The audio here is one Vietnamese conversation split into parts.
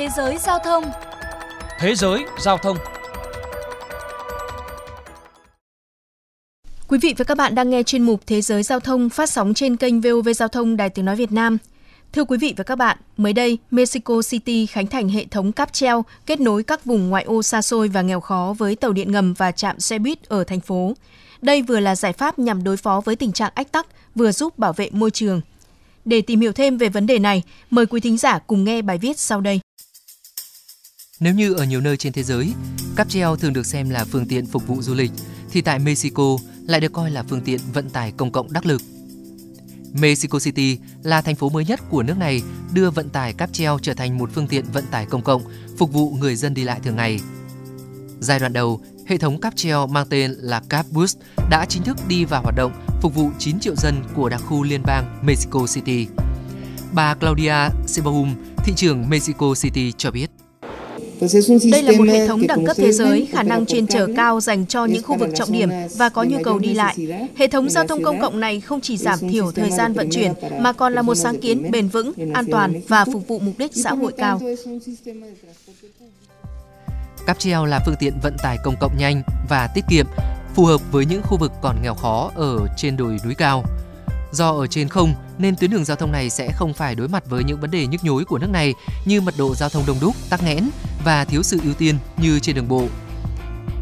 Thế giới giao thông Thế giới giao thông Quý vị và các bạn đang nghe chuyên mục Thế giới giao thông phát sóng trên kênh VOV Giao thông Đài Tiếng Nói Việt Nam. Thưa quý vị và các bạn, mới đây, Mexico City khánh thành hệ thống cáp treo kết nối các vùng ngoại ô xa xôi và nghèo khó với tàu điện ngầm và trạm xe buýt ở thành phố. Đây vừa là giải pháp nhằm đối phó với tình trạng ách tắc, vừa giúp bảo vệ môi trường. Để tìm hiểu thêm về vấn đề này, mời quý thính giả cùng nghe bài viết sau đây. Nếu như ở nhiều nơi trên thế giới, cáp treo thường được xem là phương tiện phục vụ du lịch, thì tại Mexico lại được coi là phương tiện vận tải công cộng đắc lực. Mexico City là thành phố mới nhất của nước này đưa vận tải cáp treo trở thành một phương tiện vận tải công cộng phục vụ người dân đi lại thường ngày. Giai đoạn đầu, hệ thống cáp treo mang tên là Capbus đã chính thức đi vào hoạt động phục vụ 9 triệu dân của đặc khu liên bang Mexico City. Bà Claudia Sebahum, thị trưởng Mexico City cho biết. Đây là một hệ thống đẳng cấp thế giới, khả năng chuyên chở cao dành cho những khu vực trọng điểm và có nhu cầu đi lại. Hệ thống giao thông công cộng này không chỉ giảm thiểu thời gian vận chuyển mà còn là một sáng kiến bền vững, an toàn và phục vụ mục đích xã hội cao. Cáp treo là phương tiện vận tải công cộng nhanh và tiết kiệm, phù hợp với những khu vực còn nghèo khó ở trên đồi núi cao. Do ở trên không nên tuyến đường giao thông này sẽ không phải đối mặt với những vấn đề nhức nhối của nước này như mật độ giao thông đông đúc, tắc nghẽn và thiếu sự ưu tiên như trên đường bộ.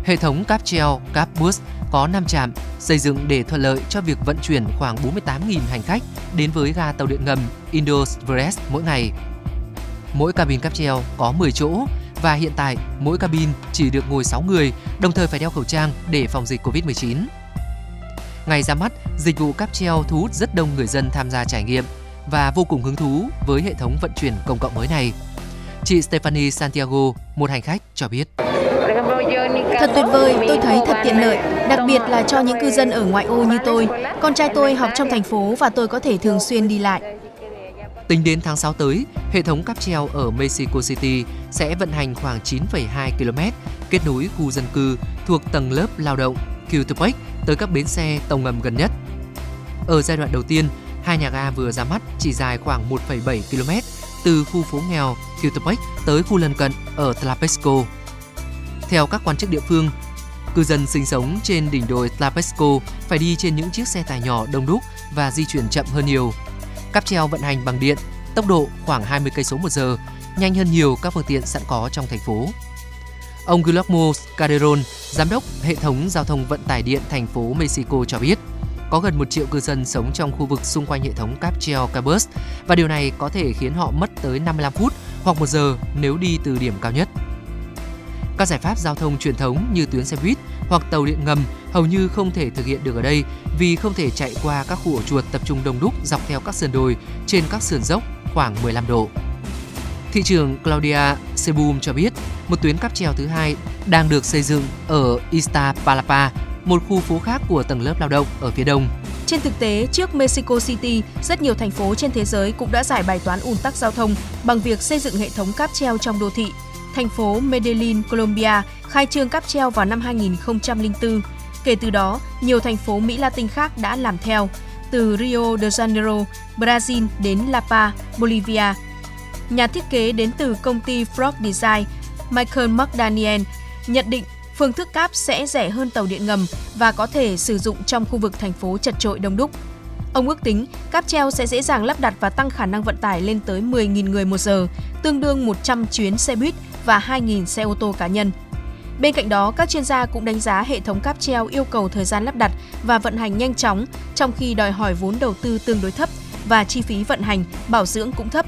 Hệ thống cáp treo, cáp bus có 5 trạm, xây dựng để thuận lợi cho việc vận chuyển khoảng 48.000 hành khách đến với ga tàu điện ngầm Indo-Express mỗi ngày. Mỗi cabin cáp treo có 10 chỗ và hiện tại mỗi cabin chỉ được ngồi 6 người, đồng thời phải đeo khẩu trang để phòng dịch Covid-19. Ngày ra mắt, dịch vụ cáp treo thu hút rất đông người dân tham gia trải nghiệm và vô cùng hứng thú với hệ thống vận chuyển công cộng mới này. Chị Stephanie Santiago, một hành khách, cho biết. Thật tuyệt vời, tôi thấy thật tiện lợi, đặc biệt là cho những cư dân ở ngoại ô như tôi. Con trai tôi học trong thành phố và tôi có thể thường xuyên đi lại. Tính đến tháng 6 tới, hệ thống cáp treo ở Mexico City sẽ vận hành khoảng 9,2 km, kết nối khu dân cư thuộc tầng lớp lao động Qtepec tới các bến xe tàu ngầm gần nhất. Ở giai đoạn đầu tiên, hai nhà ga vừa ra mắt chỉ dài khoảng 1,7 km từ khu phố nghèo Qtepec tới khu lân cận ở Tlapesco. Theo các quan chức địa phương, cư dân sinh sống trên đỉnh đồi Tlapesco phải đi trên những chiếc xe tải nhỏ đông đúc và di chuyển chậm hơn nhiều. Cáp treo vận hành bằng điện, tốc độ khoảng 20 cây số một giờ, nhanh hơn nhiều các phương tiện sẵn có trong thành phố. Ông Guillermo Calderon, giám đốc hệ thống giao thông vận tải điện thành phố Mexico cho biết, có gần 1 triệu cư dân sống trong khu vực xung quanh hệ thống cáp treo Cabus và điều này có thể khiến họ mất tới 55 phút hoặc 1 giờ nếu đi từ điểm cao nhất. Các giải pháp giao thông truyền thống như tuyến xe buýt hoặc tàu điện ngầm hầu như không thể thực hiện được ở đây vì không thể chạy qua các khu ổ chuột tập trung đông đúc dọc theo các sườn đồi trên các sườn dốc khoảng 15 độ. Thị trưởng Claudia Sebum cho biết, một tuyến cáp treo thứ hai đang được xây dựng ở Iztapalapa, một khu phố khác của tầng lớp lao động ở phía đông. Trên thực tế, trước Mexico City, rất nhiều thành phố trên thế giới cũng đã giải bài toán ùn tắc giao thông bằng việc xây dựng hệ thống cáp treo trong đô thị. Thành phố Medellin, Colombia khai trương cáp treo vào năm 2004. Kể từ đó, nhiều thành phố Mỹ Latin khác đã làm theo, từ Rio de Janeiro, Brazil đến La Paz, Bolivia. Nhà thiết kế đến từ công ty Frog Design, Michael McDaniel, nhận định phương thức cáp sẽ rẻ hơn tàu điện ngầm và có thể sử dụng trong khu vực thành phố chật trội đông đúc. Ông ước tính cáp treo sẽ dễ dàng lắp đặt và tăng khả năng vận tải lên tới 10.000 người một giờ, tương đương 100 chuyến xe buýt và 2.000 xe ô tô cá nhân. Bên cạnh đó, các chuyên gia cũng đánh giá hệ thống cáp treo yêu cầu thời gian lắp đặt và vận hành nhanh chóng, trong khi đòi hỏi vốn đầu tư tương đối thấp và chi phí vận hành, bảo dưỡng cũng thấp.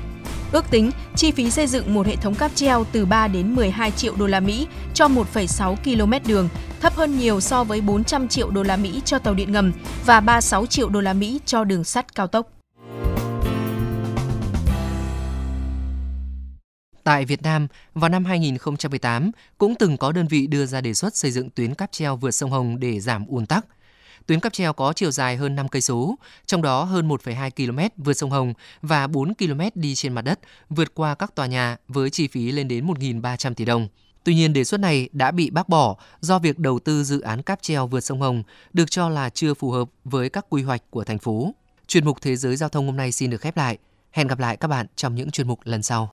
Ước tính chi phí xây dựng một hệ thống cáp treo từ 3 đến 12 triệu đô la Mỹ cho 1,6 km đường, thấp hơn nhiều so với 400 triệu đô la Mỹ cho tàu điện ngầm và 36 triệu đô la Mỹ cho đường sắt cao tốc. Tại Việt Nam, vào năm 2018, cũng từng có đơn vị đưa ra đề xuất xây dựng tuyến cáp treo vượt sông Hồng để giảm ùn tắc. Tuyến cáp treo có chiều dài hơn 5 cây số, trong đó hơn 1,2 km vượt sông Hồng và 4 km đi trên mặt đất, vượt qua các tòa nhà với chi phí lên đến 1.300 tỷ đồng. Tuy nhiên đề xuất này đã bị bác bỏ do việc đầu tư dự án cáp treo vượt sông Hồng được cho là chưa phù hợp với các quy hoạch của thành phố. Chuyên mục Thế giới Giao thông hôm nay xin được khép lại. Hẹn gặp lại các bạn trong những chuyên mục lần sau.